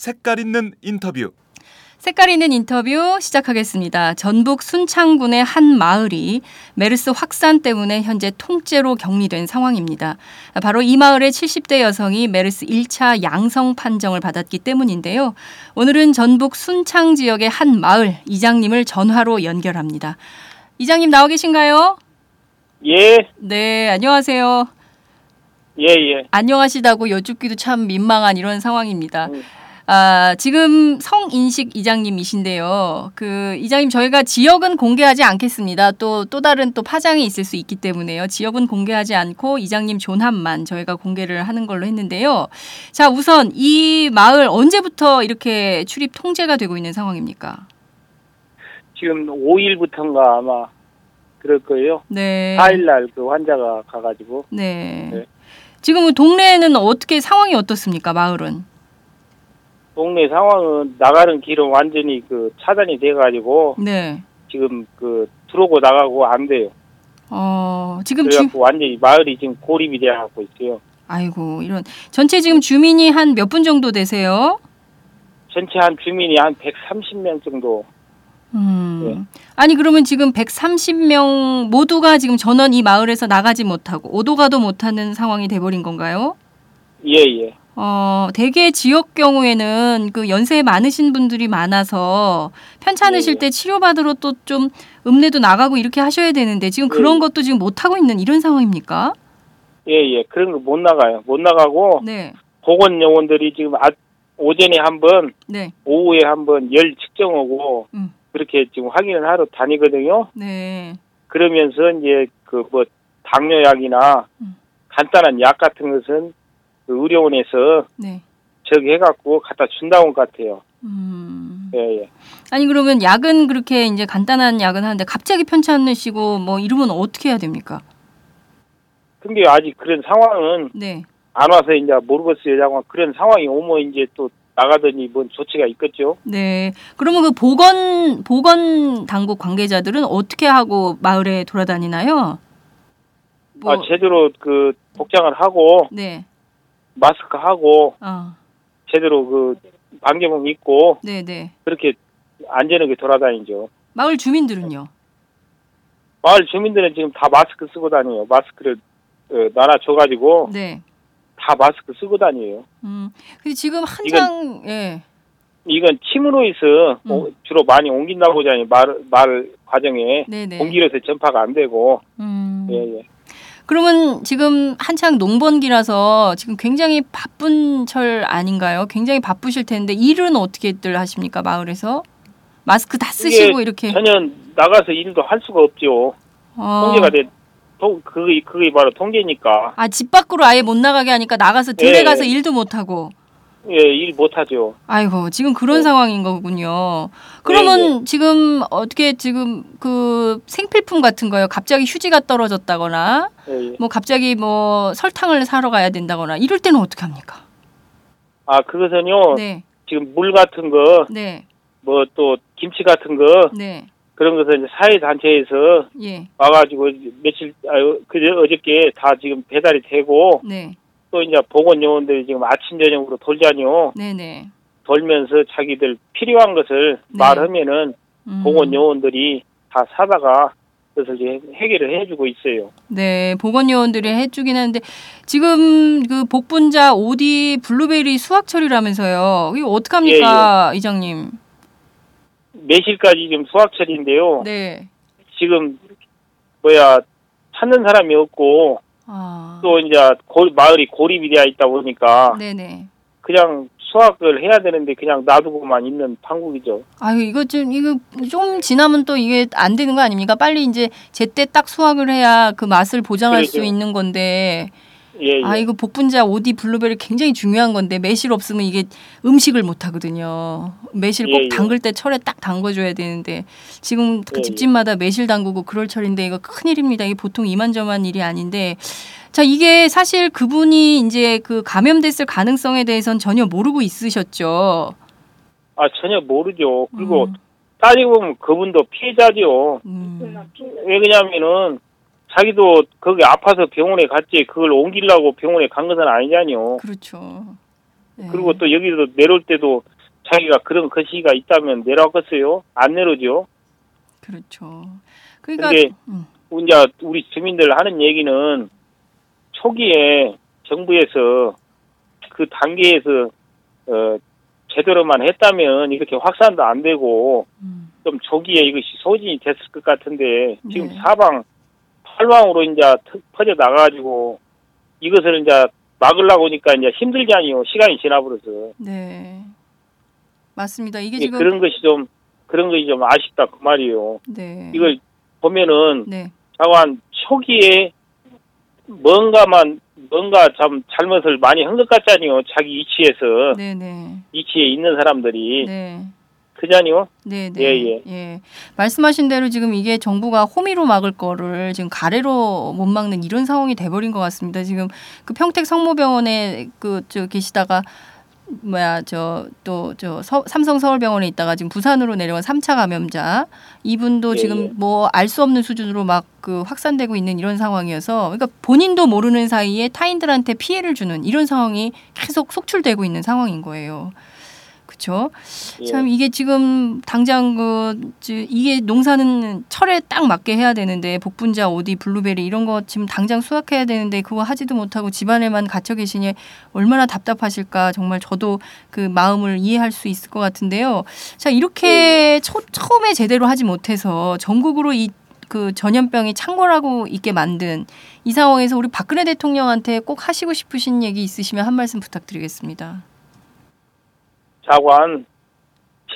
색깔 있는 인터뷰 색깔 있는 인터뷰 시작하겠습니다. 전북 순창군의 한 마을이 메르스 확산 때문에 현재 통째로 격리된 상황입니다. 바로 이 마을의 70대 여성이 메르스 1차 양성 판정을 받았기 때문인데요. 오늘은 전북 순창 지역의 한 마을 이장님을 전화로 연결합니다. 이장님 나와 계신가요? 예, 네, 안녕하세요. 예, 예. 안녕하시다고 여쭙기도 참 민망한 이런 상황입니다. 음. 아, 지금 성인식 이장님이신데요. 그 이장님 저희가 지역은 공개하지 않겠습니다. 또또 다른 또 파장이 있을 수 있기 때문에요. 지역은 공개하지 않고 이장님 존함만 저희가 공개를 하는 걸로 했는데요. 자, 우선 이 마을 언제부터 이렇게 출입 통제가 되고 있는 상황입니까? 지금 5일부터인가 아마 그럴 거예요. 네. 4일날 그 환자가 가가지고. 네. 네. 지금 동네에는 어떻게 상황이 어떻습니까? 마을은? 동네 상황은 나가는 길은 완전히 그 차단이 돼가지고 네. 지금 그 들어오고 나가고 안 돼요. 어, 지금 주, 그래갖고 완전히 마을이 지금 고립이 돼갖고 있어요. 아이고 이런 전체 지금 주민이 한 몇 분 정도 되세요? 전체 한 주민이 한 130명 정도. 음. 네. 아니 그러면 지금 130명 모두가 지금 전원 이 마을에서 나가지 못하고 오도 가도 못하는 상황이 돼버린 건가요? 예, 예. 어, 대개 지역 경우에는 그 연세 많으신 분들이 많아서 편찮으실 네. 때 치료받으러 또 좀 읍내도 나가고 이렇게 하셔야 되는데 지금 네. 그런 것도 지금 못 하고 있는 이런 상황입니까? 예, 예. 그런 거 못 나가요. 못 나가고 네, 보건 요원들이 지금 아, 오전에 한 번, 네, 오후에 한 번 열 측정하고 음. 그렇게 지금 확인을 하러 다니거든요. 네, 그러면서 이제 그 뭐 당뇨약이나 음. 간단한 약 같은 것은 그 의료원에서 네. 저기 해갖고 갖다 준다는 것 같아요. 음. 예, 예. 아니 그러면 약은 그렇게 이제 간단한 약은 하는데 갑자기 편찮으시고 뭐 이러면 어떻게 해야 됩니까? 근데 아직 그런 상황은 네. 안 와서 이제 모르겠어요. 장관 그런 상황이 오면 이제 또 나가더니 뭔 조치가 있겠죠. 네. 그러면 그 보건 보건 당국 관계자들은 어떻게 하고 마을에 돌아다니나요? 뭐, 아, 제대로 그 복장을 하고 네. 마스크 하고 아. 제대로 그 방제복 입고 네, 네. 그렇게 안전하게 돌아다니죠. 마을 주민들은요? 마을 주민들은 지금 다 마스크 쓰고 다녀요. 마스크를 어, 나눠 줘가지고 네. 다 마스크 쓰고 다녀요. 음. 근데 지금 한창 예. 이건 침으로 해서 음. 어, 주로 많이 옮긴다고 보잖아요. 말, 말 과정에 네, 네. 공기로서 전파가 안 되고. 음. 예, 예. 그러면 지금 한창 농번기라서 지금 굉장히 바쁜 철 아닌가요? 굉장히 바쁘실 텐데 일은 어떻게들 하십니까 마을에서? 마스크 다 쓰시고 이렇게 전혀 나가서 일도 할 수가 없죠. 어. 통제가 돼. 통, 그게, 그게 바로 통제니까. 아, 집 밖으로 아예 못 나가게 하니까 나가서 들에 예. 가서 일도 못 하고. 예, 일 못하죠. 아이고, 지금 그런 네. 상황인 거군요. 그러면 네, 지금 어떻게 지금 그 생필품 같은 거요. 갑자기 휴지가 떨어졌다거나 예, 예. 뭐 갑자기 뭐 설탕을 사러 가야 된다거나 이럴 때는 어떻게 합니까? 아, 그것은요. 네. 지금 물 같은 거, 네. 뭐또 김치 같은 거, 네. 그런 것은 사회단체에서 예. 와가지고 며칠, 아, 그제 어저께 다 지금 배달이 되고, 네. 또 이제 보건 요원들이 지금 아침, 저녁으로 돌자뇨. 네, 네. 돌면서 자기들 필요한 것을 네. 말하면은 음. 보건 요원들이 다 사다가 그것을 이제 해결을 해주고 있어요. 네, 보건 요원들이 해주긴 하는데 지금 그 복분자 오디 블루베리 수확철이라면서요. 이거 어떡 합니까, 이장님? 매실까지 지금 수확철인데요. 네. 지금 뭐야 찾는 사람이 없고 아. 또 이제 고, 마을이 고립이 되어 있다 보니까 네네. 그냥 수확을 해야 되는데 그냥 놔두고만 있는 판국이죠. 아유 이거 좀 이거 좀 지나면 또 이게 안 되는 거 아닙니까? 빨리 이제 제때 딱 수확을 해야 그 맛을 보장할 수 그러죠. 있는 건데 예, 예. 아 이거 복분자 오디 블루베리 굉장히 중요한 건데 매실 없으면 이게 음식을 못 하거든요. 매실 꼭 예, 예. 담글 때 철에 딱 담궈줘야 되는데 지금 그 예, 예. 집집마다 매실 담그고 그럴 철인데 이거 큰 일입니다. 이게 보통 이만저만 일이 아닌데 자 이게 사실 그분이 이제 그 감염됐을 가능성에 대해서는 전혀 모르고 있으셨죠. 아 전혀 모르죠. 그리고 음, 따지고 보면 그분도 피해자죠. 음, 왜 그러냐면은 자기도 거기 아파서 병원에 갔지 그걸 옮기려고 병원에 간 것은 아니잖요. 그렇죠. 네. 그리고 또 여기도 내려올 때도 자기가 그런 거시기가 있다면 내려왔겠어요? 안 내려오죠. 그렇죠. 그러니까 근데 음, 이제 우리 주민들 하는 얘기는 초기에 정부에서 그 단계에서 어 제대로만 했다면 이렇게 확산도 안 되고 음, 좀 조기에 이것이 소진이 됐을 것 같은데 지금 네. 사방 팔방으로 이제 터- 퍼져 나가가지고 이것을 이제 막으려고 하니까 이제 힘들잖아요. 시간이 지나버려서 네. 맞습니다. 이게 예, 지금 그런 것이 좀 그런 것이 좀 아쉽다 그 말이에요. 네. 이걸 보면은 네. 자관 초기에 뭔가만 뭔가 참 잘못을 많이 한 것 같잖아요. 자기 이치에서 네, 네. 이치에 있는 사람들이 네. 그잖아요. 네, 네. 예, 예. 말씀하신 대로 지금 이게 정부가 호미로 막을 거를 지금 가래로 못 막는 이런 상황이 돼버린 것 같습니다. 지금 그 평택 성모병원에 그 저 계시다가 뭐야 저 또 저 삼성 서울병원에 있다가 지금 부산으로 내려온 3차 감염자 이분도 예, 지금 예. 뭐알 수 없는 수준으로 막 그 확산되고 있는 이런 상황이어서 그러니까 본인도 모르는 사이에 타인들한테 피해를 주는 이런 상황이 계속 속출되고 있는 상황인 거예요. 그렇죠? 예. 참 이게 지금 당장 그 지- 이게 농사는 철에 딱 맞게 해야 되는데 복분자, 오디, 블루베리 이런 거 지금 당장 수확해야 되는데 그거 하지도 못하고 집안에만 갇혀 계시니 얼마나 답답하실까 정말 저도 그 마음을 이해할 수 있을 것 같은데요. 자 이렇게 초, 처음에 제대로 하지 못해서 전국으로 이그 전염병이 창궐하고 있게 만든 이 상황에서 우리 박근혜 대통령한테 꼭 하시고 싶으신 얘기 있으시면 한 말씀 부탁드리겠습니다. 자관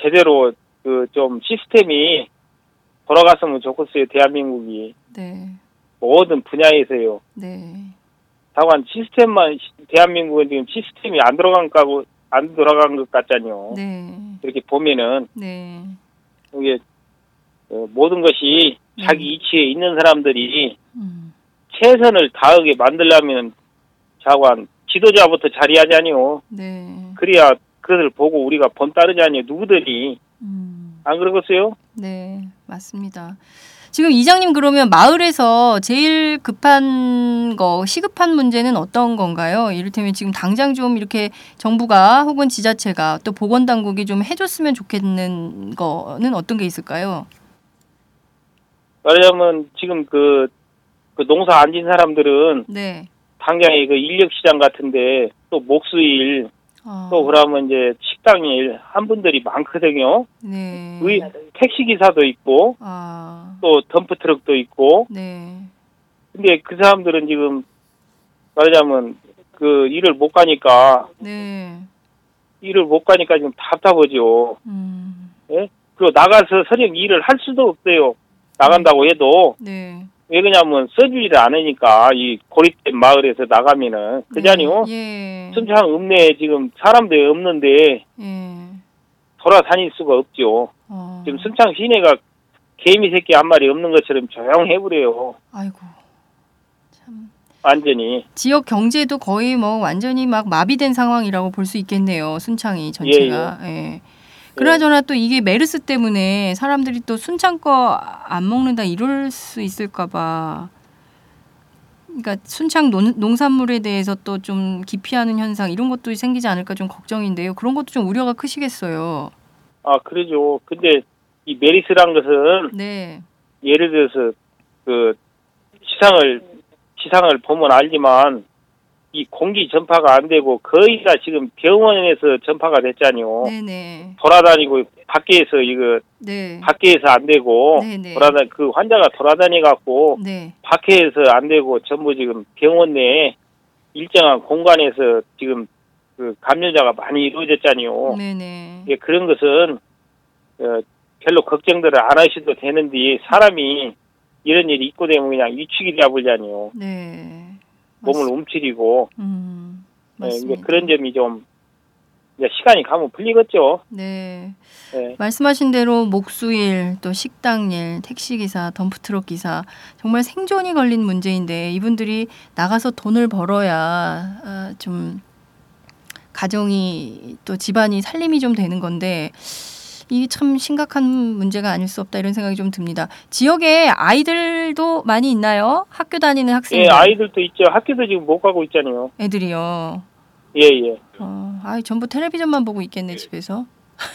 제대로 그 좀 시스템이 돌아갔으면 좋겠어요. 대한민국이 네, 모든 분야에서요. 네, 자관 시스템만 시- 대한민국은 지금 시스템이 안 돌아간 거고 안 돌아간 것 같잖아요. 네, 이렇게 보면은 네. 이게 어, 모든 것이 네. 자기 이치에 있는 사람들이 음, 최선을 다하게 만들려면 자관 지도자부터 자리하자니요. 네, 그래야 그것을 보고 우리가 본 따르자니요. 누구들이 음, 안 그러겠어요? 네, 맞습니다. 지금 이장님 그러면 마을에서 제일 급한 거 시급한 문제는 어떤 건가요? 이를테면 지금 당장 좀 이렇게 정부가 혹은 지자체가 또 보건 당국이 좀 해줬으면 좋겠는 거는 어떤 게 있을까요? 말하자면 지금 그, 그 농사 안 진 사람들은 네, 당장에 그 인력 시장 같은데 또 목수일 아, 또 그러면 이제 식당일 한 분들이 많거든요. 네, 의 택시 기사도 있고 아, 또 덤프 트럭도 있고. 네, 근데 그 사람들은 지금 말하자면 그 일을 못 가니까 네, 일을 못 가니까 지금 답답하죠. 음, 그리고 나가서 서령 일을 할 수도 없어요. 나간다고 해도. 네, 왜 그러냐면 써주지를 않으니까 이 고립된 마을에서 나가면은 그자니요. 예, 순창 읍내에 지금 사람들이 없는데 예, 돌아다닐 수가 없죠. 어, 지금 순창 시내가 개미 새끼 한 마리 없는 것처럼 조용해 버려요. 아이고, 참. 완전히. 지역 경제도 거의 뭐 완전히 막 마비된 상황이라고 볼 수 있겠네요. 순창이 전체가. 예. 그나저나 또 이게 메르스 때문에 사람들이 또 순창 거 안 먹는다 이럴 수 있을까 봐. 그러니까 순창 논, 농산물에 대해서 또 좀 기피하는 현상 이런 것도 생기지 않을까 좀 걱정인데요. 그런 것도 좀 우려가 크시겠어요. 아, 그러죠. 근데 이 메리스란 것은 네. 예를 들어서 그 시상을 시상을 보면 알지만 이 공기 전파가 안 되고 거의 다 지금 병원에서 전파가 됐잖요. 네네. 돌아다니고 밖에서 이거 네. 밖에서 안 되고 네네. 돌아다 그 환자가 돌아다니 갖고 네. 밖에서 안 되고 전부 지금 병원 내에 일정한 공간에서 지금 그 감염자가 많이 이루어졌잖요. 네네. 예, 그런 것은 어, 별로 걱정들을 안 하셔도 되는데 사람이 이런 일이 있고 되면 그냥 위축이 되어버리잖아요. 네. 몸을 움츠리고 음, 예, 이제 맞습니다. 그런 점이 좀 이제 시간이 가면 풀리겠죠. 네. 예. 말씀하신 대로 목수일, 또 식당일, 택시기사, 덤프트럭 기사 정말 생존이 걸린 문제인데 이분들이 나가서 돈을 벌어야 아, 좀 가정이 또 집안이 살림이 좀 되는 건데 이게 참 심각한 문제가 아닐 수 없다 이런 생각이 좀 듭니다. 지역에 아이들도 많이 있나요? 학교 다니는 학생들 예, 아이들도 있죠. 학교도 지금 못 가고 있잖아요. 애들이요. 예, 예. 어, 아이 전부 텔레비전만 보고 있겠네 집에서.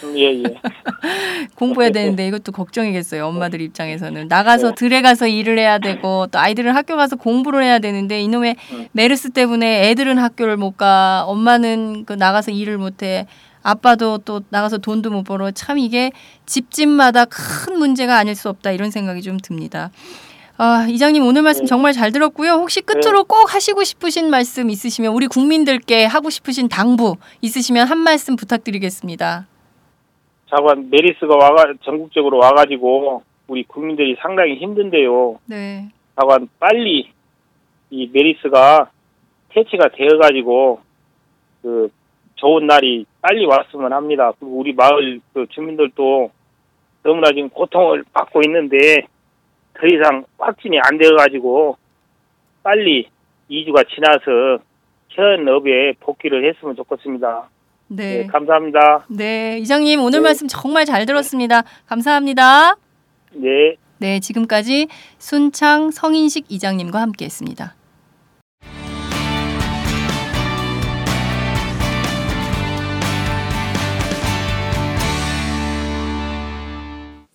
음, 예, 예. 공부해야 되는데 이것도 걱정이겠어요. 엄마들 입장에서는 나가서 들에 가서 일을 해야 되고 또 아이들은 학교 가서 공부를 해야 되는데 이놈의 음. 메르스 때문에 애들은 학교를 못 가, 엄마는 그 나가서 일을 못 해. 아빠도 또 나가서 돈도 못 벌어. 참 이게 집집마다 큰 문제가 아닐 수 없다 이런 생각이 좀 듭니다. 아, 이장님 오늘 말씀 네. 정말 잘 들었고요. 혹시 끝으로 꼭 하시고 싶으신 말씀 있으시면 우리 국민들께 하고 싶으신 당부 있으시면 한 말씀 부탁드리겠습니다. 좌간 메리스가 와가 전국적으로 와가지고 우리 국민들이 상당히 힘든데요. 네. 좌간 빨리 이 메리스가 퇴치가 되어가지고 그 좋은 날이 빨리 왔으면 합니다. 그리고 우리 마을 그 주민들도 너무나 지금 고통을 받고 있는데 더 이상 확진이 안 되어가지고 빨리 2주가 지나서 현업에 복귀를 했으면 좋겠습니다. 네, 네. 감사합니다. 네, 이장님 오늘 네. 말씀 정말 잘 들었습니다. 감사합니다. 네. 네, 지금까지 순창 성인식 이장님과 함께했습니다.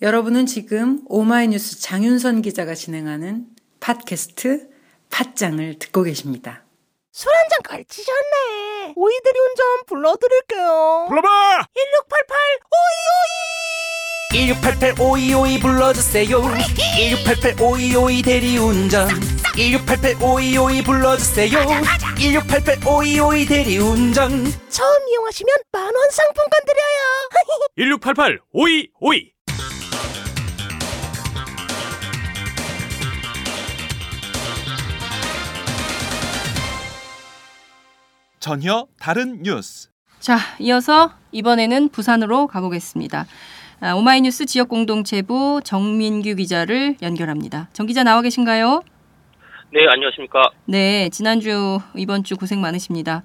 여러분은 지금 오마이뉴스 장윤선 기자가 진행하는 팟캐스트 팟짱을 듣고 계십니다. 술 한 잔 걸치셨네. 오이들이 운전 불러드릴게요. 불러봐! 1688 1688 5252 오이오이. 불러주세요 1688 5252 대리운전 1688 5252 불러주세요 1688 5252 대리운전 처음 이용하시면 만 원 상품권 드려요. 1688 5252 전혀 다른 뉴스 자, 이어서 이번에는 부산으로 가보겠습니다. 아, 오마이뉴스 지역 공동체부 정민규 기자를 연결합니다. 정 기자 나와 계신가요? 네, 안녕하십니까. 네, 지난주 이번 주 고생 많으십니다.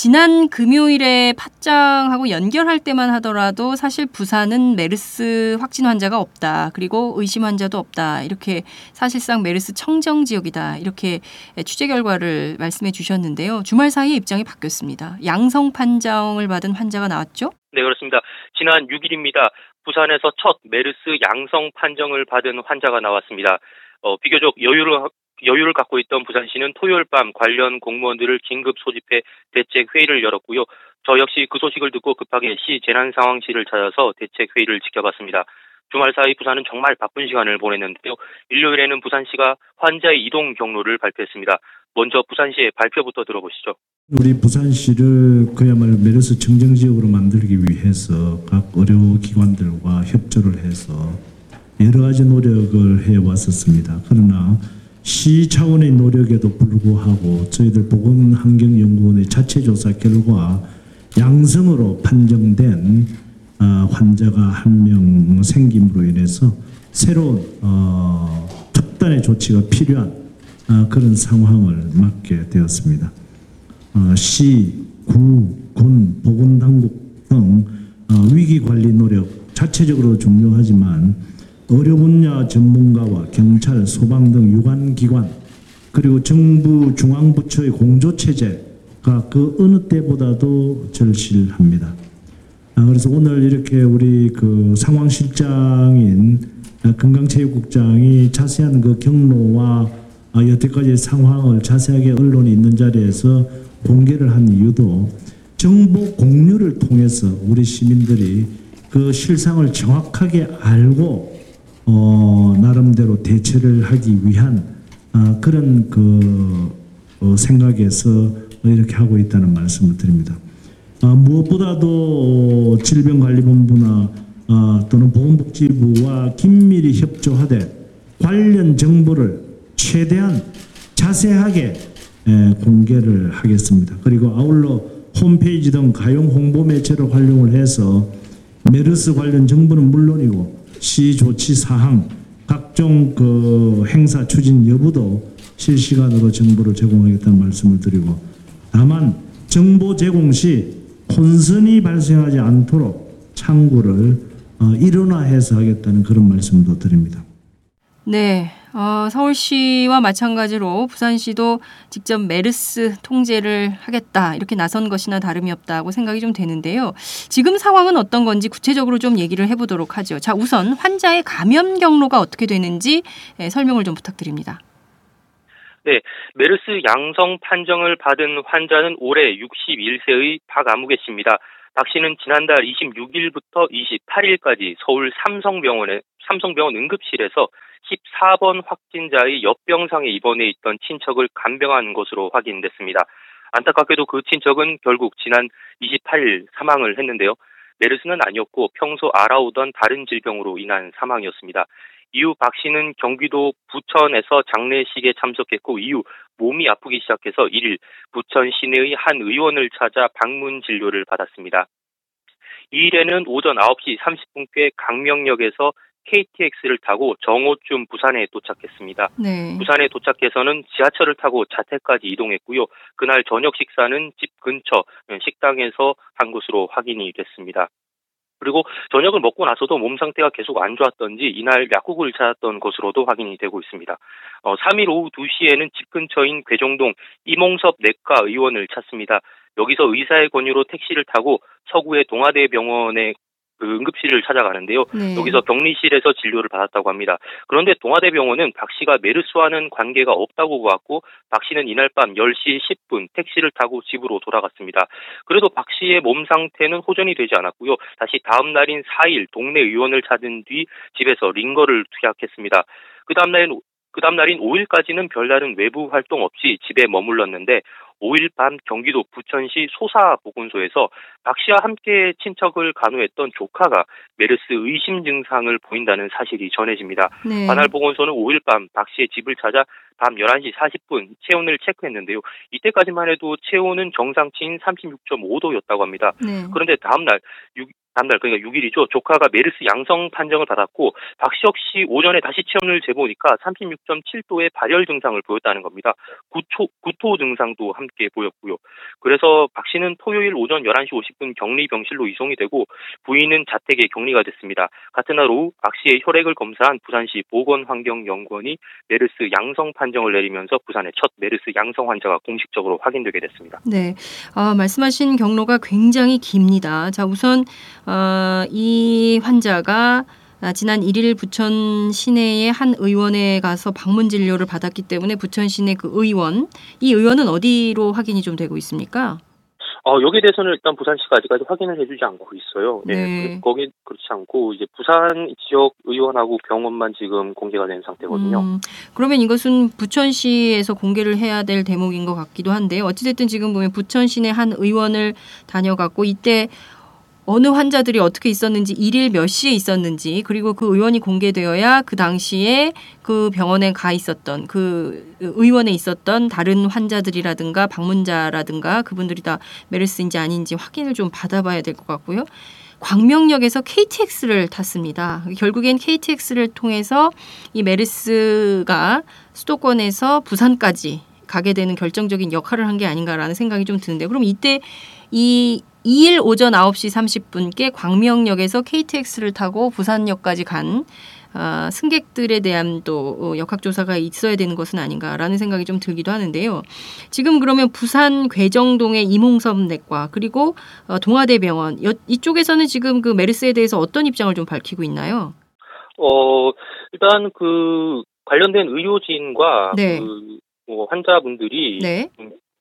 지난 금요일에 팟짱하고 연결할 때만 하더라도 사실 부산은 메르스 확진 환자가 없다. 그리고 의심 환자도 없다. 이렇게 사실상 메르스 청정 지역이다. 이렇게 취재 결과를 말씀해 주셨는데요. 주말 사이에 입장이 바뀌었습니다. 양성 판정을 받은 환자가 나왔죠? 네, 그렇습니다. 지난 6일입니다. 부산에서 첫 메르스 양성 판정을 받은 환자가 나왔습니다. 어, 비교적 여유를 여유를 갖고 있던 부산시는 토요일 밤 관련 공무원들을 긴급 소집해 대책 회의를 열었고요. 저 역시 그 소식을 듣고 급하게 시 재난 상황실을 찾아서 대책 회의를 지켜봤습니다. 주말 사이 부산은 정말 바쁜 시간을 보냈는데요. 일요일에는 부산시가 환자의 이동 경로를 발표했습니다. 먼저 부산시의 발표부터 들어보시죠. 우리 부산시를 그야말로 메르스 청정 지역으로 만들기 위해서 각 의료 기관들과 협조를 해서 여러 가지 노력을 해 왔었습니다. 그러나 시 차원의 노력에도 불구하고 저희들 보건환경연구원의 자체 조사 결과 양성으로 판정된 어, 환자가 한 명 생김으로 인해서 새로운 어, 특단의 조치가 필요한 어, 그런 상황을 맞게 되었습니다. 어, 시, 구, 군, 보건당국 등 어, 위기 관리 노력 자체적으로 중요하지만 의료 분야 전문가와 경찰, 소방 등 유관기관 그리고 정부 중앙부처의 공조 체제가 그 어느 때보다도 절실합니다. 아, 그래서 오늘 이렇게 우리 그 상황실장인 아, 건강체육국장이 자세한 그 경로와 아, 여태까지의 상황을 자세하게 언론이 있는 자리에서 공개를 한 이유도 정보 공유를 통해서 우리 시민들이 그 실상을 정확하게 알고 어, 나름대로 대처를 하기 위한 아, 그런 그 어, 생각에서 이렇게 하고 있다는 말씀을 드립니다. 아, 무엇보다도 질병관리본부나 아, 또는 보건복지부와 긴밀히 협조하되 관련 정보를 최대한 자세하게 에, 공개를 하겠습니다. 그리고 아울러 홈페이지 등 가용 홍보 매체를 활용을 해서 메르스 관련 정보는 물론이고 시 조치 사항 각종 그 행사 추진 여부도 실시간으로 정보를 제공하겠다는 말씀을 드리고 다만 정보 제공 시 혼선이 발생하지 않도록 창구를 어, 일원화해서 하겠다는 그런 말씀도 드립니다. 네. 어, 서울시와 마찬가지로 부산시도 직접 메르스 통제를 하겠다 이렇게 나선 것이나 다름이 없다고 생각이 좀 되는데요. 지금 상황은 어떤 건지 구체적으로 좀 얘기를 해보도록 하죠. 자, 우선 환자의 감염 경로가 어떻게 되는지 예, 설명을 좀 부탁드립니다. 네, 메르스 양성 판정을 받은 환자는 올해 61세의 박아무개 씨입니다. 박 씨는 지난달 26일부터 28일까지 서울 삼성병원에 삼성병원 응급실에서 14번 확진자의 옆병상에 입원해 있던 친척을 간병한 것으로 확인됐습니다. 안타깝게도 그 친척은 결국 지난 28일 사망을 했는데요. 메르스는 아니었고 평소 알아오던 다른 질병으로 인한 사망이었습니다. 이후 박 씨는 경기도 부천에서 장례식에 참석했고 이후 몸이 아프기 시작해서 1일 부천 시내의 한 의원을 찾아 방문 진료를 받았습니다. 2일에는 오전 9시 30분께 강명역에서 KTX를 타고 정오쯤 부산에 도착했습니다. 네. 부산에 도착해서는 지하철을 타고 자택까지 이동했고요. 그날 저녁 식사는 집 근처 식당에서 한 것으로 확인이 됐습니다. 그리고 저녁을 먹고 나서도 몸 상태가 계속 안 좋았던지 이날 약국을 찾았던 것으로도 확인이 되고 있습니다. 어, 3일 오후 2시에는 집 근처인 괴정동 이몽섭 내과 의원을 찾습니다. 여기서 의사의 권유로 택시를 타고 서구의 동아대 병원에 그 응급실을 찾아가는데요. 네. 여기서 격리실에서 진료를 받았다고 합니다. 그런데 동아대병원은 박 씨가 메르스와는 관계가 없다고 보았고 박 씨는 이날 밤 10시 10분 택시를 타고 집으로 돌아갔습니다. 그래도 박 씨의 몸 상태는 호전이 되지 않았고요. 다시 다음 날인 4일 동네 의원을 찾은 뒤 집에서 링거를 투약했습니다. 그 다음 날인 그 다음 날인 5일까지는 별다른 외부 활동 없이 집에 머물렀는데 5일 밤 경기도 부천시 소사보건소에서 박 씨와 함께 친척을 간호했던 조카가 메르스 의심 증상을 보인다는 사실이 전해집니다. 네. 관할 보건소는 5일 밤 박 씨의 집을 찾아 밤 11시 40분 체온을 체크했는데요. 이때까지만 해도 체온은 정상치인 36.5도였다고 합니다. 네. 그런데 다음날 6, 다음날 그러니까 6일이죠. 조카가 메르스 양성 판정을 받았고 박씨 역시 오전에 다시 체온을 재보니까 36.7도의 발열 증상을 보였다는 겁니다. 구토, 구토 증상도 함께 보였고요. 그래서 박 씨는 토요일 오전 11시 50분 격리병실로 이송이 되고 부인은 자택에 격리가 됐습니다. 같은 날 오후 박 씨의 혈액을 검사한 부산시 보건환경연구원이 메르스 양성 판정을 내리면서 부산의 첫 메르스 양성 환자가 공식적으로 확인되게 됐습니다. 네. 아, 말씀하신 경로가 굉장히 깁니다. 자, 우선 어, 이 환자가 아, 지난 1일 부천 시내의 한 의원에 가서 방문 진료를 받았기 때문에 부천 시내 그 의원, 이 의원은 어디로 확인이 좀 되고 있습니까? 어, 여기에 대해서는 일단 부산시가 아직까지 확인을 해주지 않고 있어요. 네. 네. 그- 거기 그렇지 않고 이제 부산 지역 의원하고 병원만 지금 공개가 된 상태거든요. 음, 그러면 이것은 부천시에서 공개를 해야 될 대목인 것 같기도 한데요. 어찌됐든 지금 보면 부천시내 한 의원을 다녀갔고 이때 어느 환자들이 어떻게 있었는지 일일 몇 시에 있었는지 그리고 그 의원이 공개되어야 그 당시에 그 병원에 가 있었던 그 의원에 있었던 다른 환자들이라든가 방문자라든가 그분들이 다 메르스인지 아닌지 확인을 좀 받아봐야 될 것 같고요. 광명역에서 KTX를 탔습니다. 결국엔 KTX를 통해서 이 메르스가 수도권에서 부산까지 가게 되는 결정적인 역할을 한 게 아닌가라는 생각이 좀 드는데 그럼 이때 이 2일 오전 9시 30분께 광명역에서 KTX를 타고 부산역까지 간 아, 승객들에 대한 또 어, 역학조사가 있어야 되는 것은 아닌가라는 생각이 좀 들기도 하는데요. 지금 그러면 부산 괴정동의 이몽섭 내과 그리고 어, 동아대병원 여- 이쪽에서는 지금 그 메르스에 대해서 어떤 입장을 좀 밝히고 있나요? 어, 일단 그 관련된 의료진과 네. 그 뭐 환자분들이 네.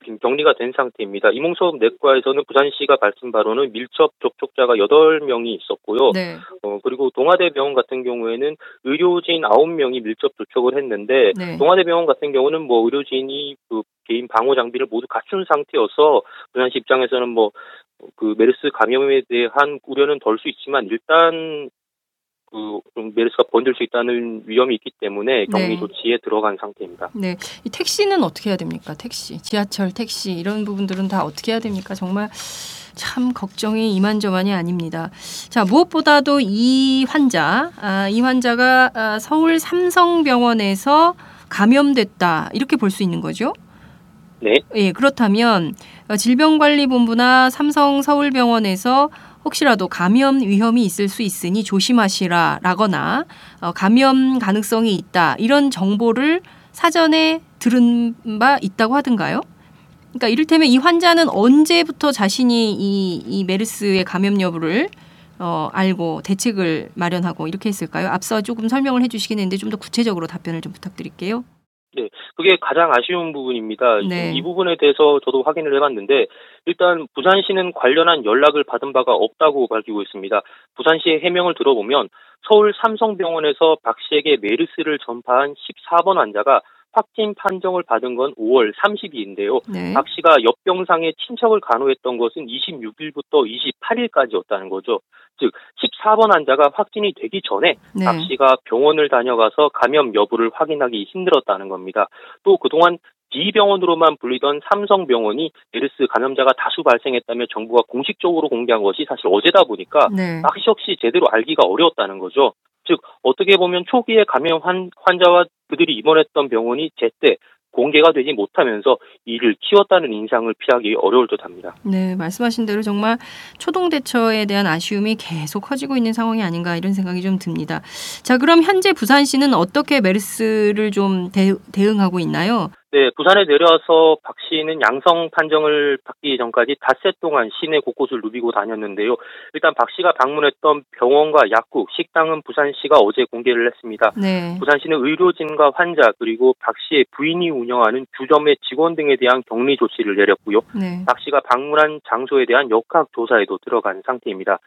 지금 격리가 된 상태입니다. 이몽섭 내과에서는 부산시가 밝힌 바로는 밀접 접촉자가 8명이 있었고요. 네. 어, 그리고 동아대병원 같은 경우에는 의료진 9명이 밀접 접촉을 했는데 네. 동아대병원 같은 경우는 뭐 의료진이 그 개인 방호 장비를 모두 갖춘 상태여서 부산시 입장에서는 뭐 그 메르스 감염에 대한 우려는 덜 수 있지만 일단 그좀 메르스가 번질 수 있다는 위험이 있기 때문에 격리 네. 조치에 들어간 상태입니다. 네. 이 택시는 어떻게 해야 됩니까? 택시, 지하철 택시 이런 부분들은 다 어떻게 해야 됩니까? 정말 참 걱정이 이만저만이 아닙니다. 자, 무엇보다도 이 환자, 아, 이 환자가 아, 서울 삼성병원에서 감염됐다. 이렇게 볼 수 있는 거죠? 네. 예, 그렇다면 어, 질병관리본부나 삼성 서울병원에서 혹시라도 감염 위험이 있을 수 있으니 조심하시라라거나 어, 감염 가능성이 있다 이런 정보를 사전에 들은 바 있다고 하던가요? 그러니까 이를테면 이 환자는 언제부터 자신이 이, 이 메르스의 감염 여부를 어, 알고 대책을 마련하고 이렇게 했을까요? 앞서 조금 설명을 해주시긴 했는데 좀 더 구체적으로 답변을 좀 부탁드릴게요. 그게 가장 아쉬운 부분입니다. 네. 이 부분에 대해서 저도 확인을 해봤는데 일단 부산시는 관련한 연락을 받은 바가 없다고 밝히고 있습니다. 부산시의 해명을 들어보면 서울 삼성병원에서 박 씨에게 메르스를 전파한 14번 환자가 확진 판정을 받은 건 5월 30일인데요. 네. 박 씨가 옆병상에 친척을 간호했던 것은 26일부터 28일까지였다는 거죠. 즉 14번 환자가 확진이 되기 전에 네. 박 씨가 병원을 다녀가서 감염 여부를 확인하기 힘들었다는 겁니다. 또 그동안 B병원으로만 불리던 삼성병원이 메르스 감염자가 다수 발생했다며 정부가 공식적으로 공개한 것이 사실 어제다 보니까 네. 역시 제대로 알기가 어려웠다는 거죠. 즉 어떻게 보면 초기에 감염 환, 환자와 그들이 입원했던 병원이 제때 공개가 되지 못하면서 이를 키웠다는 인상을 피하기 어려울 듯합니다. 네, 말씀하신 대로 정말 초동 대처에 대한 아쉬움이 계속 커지고 있는 상황이 아닌가 이런 생각이 좀 듭니다. 자, 그럼 현재 부산시는 어떻게 메르스를 좀 대, 대응하고 있나요? 네, 부산에 내려와서 박 씨는 양성 판정을 받기 전까지 닷새 동안 시내 곳곳을 누비고 다녔는데요. 일단 박 씨가 방문했던 병원과 약국, 식당은 부산시가 어제 공개를 했습니다. 네. 부산시는 의료진과 환자 그리고 박 씨의 부인이 운영하는 주점의 직원 등에 대한 격리 조치를 내렸고요. 네. 박 씨가 방문한 장소에 대한 역학 조사에도 들어간 상태입니다.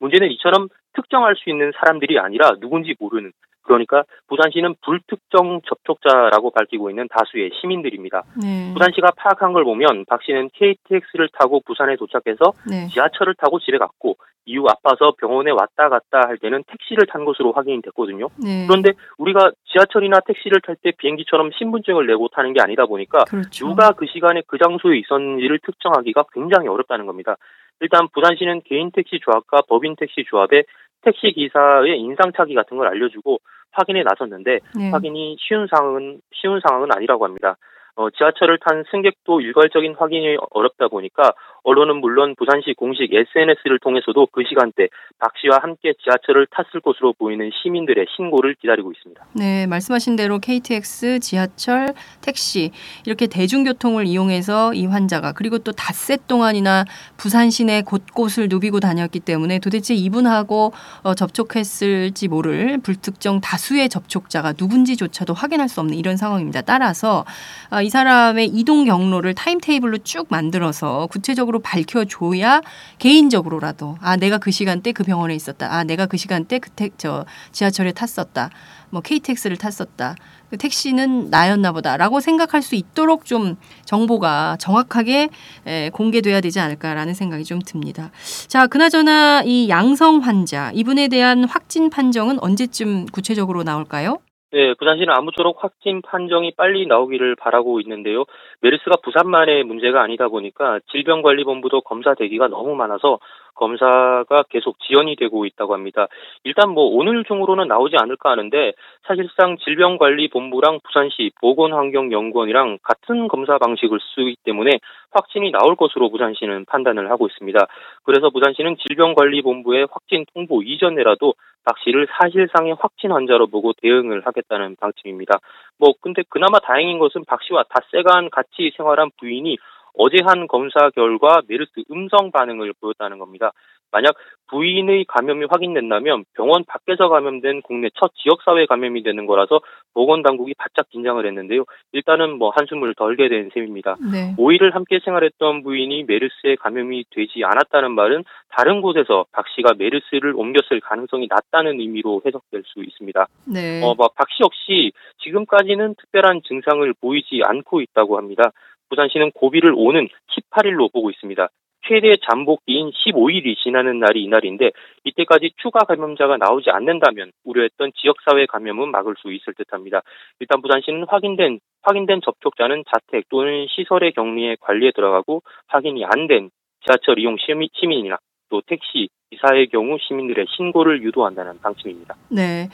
문제는 이처럼 특정할 수 있는 사람들이 아니라 누군지 모르는 그러니까 부산시는 불특정 접촉자라고 밝히고 있는 다수의 시민들입니다. 네. 부산시가 파악한 걸 보면 박 씨는 KTX를 타고 부산에 도착해서 네. 지하철을 타고 집에 갔고 이후 아파서 병원에 왔다 갔다 할 때는 택시를 탄 것으로 확인이 됐거든요. 네. 그런데 우리가 지하철이나 택시를 탈 때 비행기처럼 신분증을 내고 타는 게 아니다 보니까 그렇죠. 누가 그 시간에 그 장소에 있었는지를 특정하기가 굉장히 어렵다는 겁니다. 일단 부산시는 개인 택시 조합과 법인 택시 조합에 택시 기사의 인상착의 같은 걸 알려주고 확인에 나섰는데 네. 확인이 쉬운 상황은 쉬운 상황은 아니라고 합니다. 어, 지하철을 탄 승객도 일괄적인 확인이 어렵다 보니까 언론은 물론 부산시 공식 SNS를 통해서도 그 시간대 박 씨와 함께 지하철을 탔을 것으로 보이는 시민들의 신고를 기다리고 있습니다. 네, 말씀하신 대로 KTX, 지하철, 택시 이렇게 대중교통을 이용해서 이 환자가 그리고 또 닷새 동안이나 부산 시내 곳곳을 누비고 다녔기 때문에 도대체 이분하고 어, 접촉했을지 모를 불특정 다수의 접촉자가 누군지조차도 확인할 수 없는 이런 상황입니다. 따라서 아, 이 사람의 이동 경로를 타임테이블로 쭉 만들어서 구체적으로 밝혀줘야 개인적으로라도 아 내가 그 시간대 그 병원에 있었다. 아 내가 그 시간대 그저 지하철에 탔었다. 뭐 KTX를 탔었다. 그 택시는 나였나 보다라고 생각할 수 있도록 좀 정보가 정확하게 에, 공개돼야 되지 않을까라는 생각이 좀 듭니다. 자, 그나저나 이 양성 환자 이분에 대한 확진 판정은 언제쯤 구체적으로 나올까요? 네, 부산시는 아무쪼록 확진 판정이 빨리 나오기를 바라고 있는데요. 메르스가 부산만의 문제가 아니다 보니까 질병관리본부도 검사 대기가 너무 많아서 검사가 계속 지연이 되고 있다고 합니다. 일단 뭐 오늘 중으로는 나오지 않을까 하는데 사실상 질병관리본부랑 부산시 보건환경연구원이랑 같은 검사 방식을 쓰기 때문에 확진이 나올 것으로 부산시는 판단을 하고 있습니다. 그래서 부산시는 질병관리본부의 확진 통보 이전에라도 박 씨를 사실상의 확진 환자로 보고 대응을 하겠다는 방침입니다. 뭐 근데 그나마 다행인 것은 박 씨와 닷새간 같이 생활한 부인이 어제 한 검사 결과 메르스 음성 반응을 보였다는 겁니다. 만약 부인의 감염이 확인된다면 병원 밖에서 감염된 국내 첫 지역사회 감염이 되는 거라서 보건당국이 바짝 긴장을 했는데요. 일단은 뭐 한숨을 덜게 된 셈입니다. 네. 5일을 함께 생활했던 부인이 메르스에 감염이 되지 않았다는 말은 다른 곳에서 박 씨가 메르스를 옮겼을 가능성이 낮다는 의미로 해석될 수 있습니다. 네. 어, 박 씨 역시 지금까지는 특별한 증상을 보이지 않고 있다고 합니다. 부산시는 고비를 오는 18일로 보고 있습니다. 최대 잠복기인 15일이 지나는 날이 이날인데 이때까지 추가 감염자가 나오지 않는다면 우려했던 지역사회 감염은 막을 수 있을 듯합니다. 일단 부산시는 확인된 확인된 접촉자는 자택 또는 시설의 격리에 관리에 들어가고 확인이 안 된 지하철 이용 시민, 시민이나 또 택시 기사의 경우 시민들의 신고를 유도한다는 방침입니다. 네,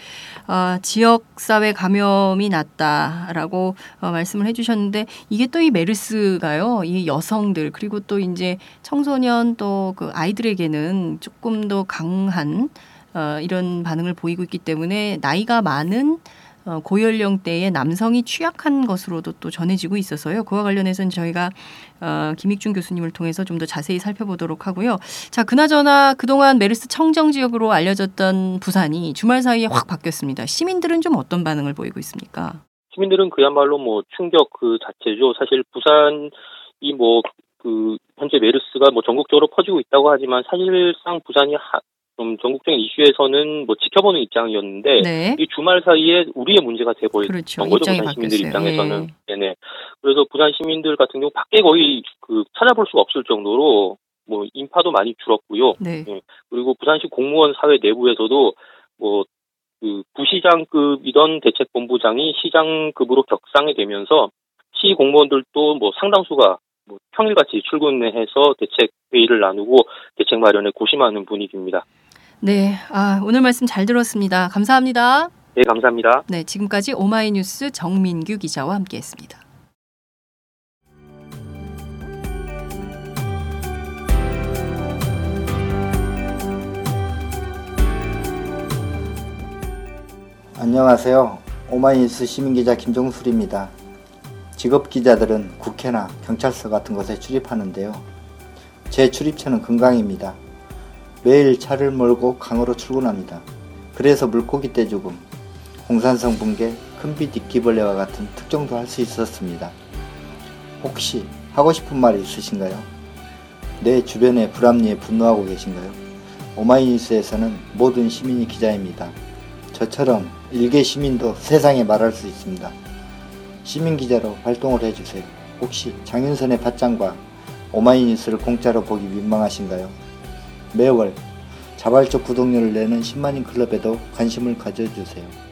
아, 지역 사회 감염이 났다라고 어, 말씀을 해주셨는데 이게 또 이 메르스가요, 이 여성들 그리고 또 이제 청소년 또 그 아이들에게는 조금 더 강한 어, 이런 반응을 보이고 있기 때문에 나이가 많은 어, 고연령대의 남성이 취약한 것으로도 또 전해지고 있어서요. 그와 관련해서는 저희가 어, 김익준 교수님을 통해서 좀 더 자세히 살펴보도록 하고요. 자, 그나저나 그동안 메르스 청정 지역으로 알려졌던 부산이 주말 사이에 확 바뀌었습니다. 시민들은 좀 어떤 반응을 보이고 있습니까? 시민들은 그야말로 뭐 충격 그 자체죠. 사실 부산이 뭐 그 현재 메르스가 뭐 전국적으로 퍼지고 있다고 하지만 사실상 부산이 하, 좀 전국적인 이슈에서는 뭐 지켜보는 입장이었는데 네. 이 주말 사이에 우리의 문제가 돼버린 그렇죠. 거죠 부산 시민들. 입장에서는 예. 네네 그래서 부산 시민들 같은 경우 밖에 거의 그 찾아볼 수가 없을 정도로 뭐 인파도 많이 줄었고요 네. 그리고 부산시 공무원 사회 내부에서도 뭐 그 부시장급이던 대책본부장이 시장급으로 격상이 되면서 시 공무원들도 뭐 상당수가 뭐 평일같이 출근해서 대책 회의를 나누고 대책 마련에 고심하는 분위기입니다. 네. 아, 오늘 말씀 잘 들었습니다. 감사합니다. 네, 감사합니다. 네, 지금까지 오마이뉴스 정민규 기자와 함께했습니다. 안녕하세요. 오마이뉴스 시민기자 김종술입니다. 직업 기자들은 국회나 경찰서 같은 곳에 출입하는데요. 제 출입처는 금강입니다. 매일 차를 몰고 강으로 출근합니다. 그래서 물고기 떼죽음, 홍산성 붕괴, 큰빛 이끼벌레와 같은 특종도 할 수 있었습니다. 혹시 하고 싶은 말이 있으신가요? 내 주변의 불합리에 분노하고 계신가요? 오마이뉴스에서는 모든 시민이 기자입니다. 저처럼 일개 시민도 세상에 말할 수 있습니다. 시민 기자로 활동을 해주세요. 혹시 장윤선의 팟짱과 오마이뉴스를 공짜로 보기 민망하신가요? 매월 자발적 구독료를 내는 10만인 클럽에도 관심을 가져주세요.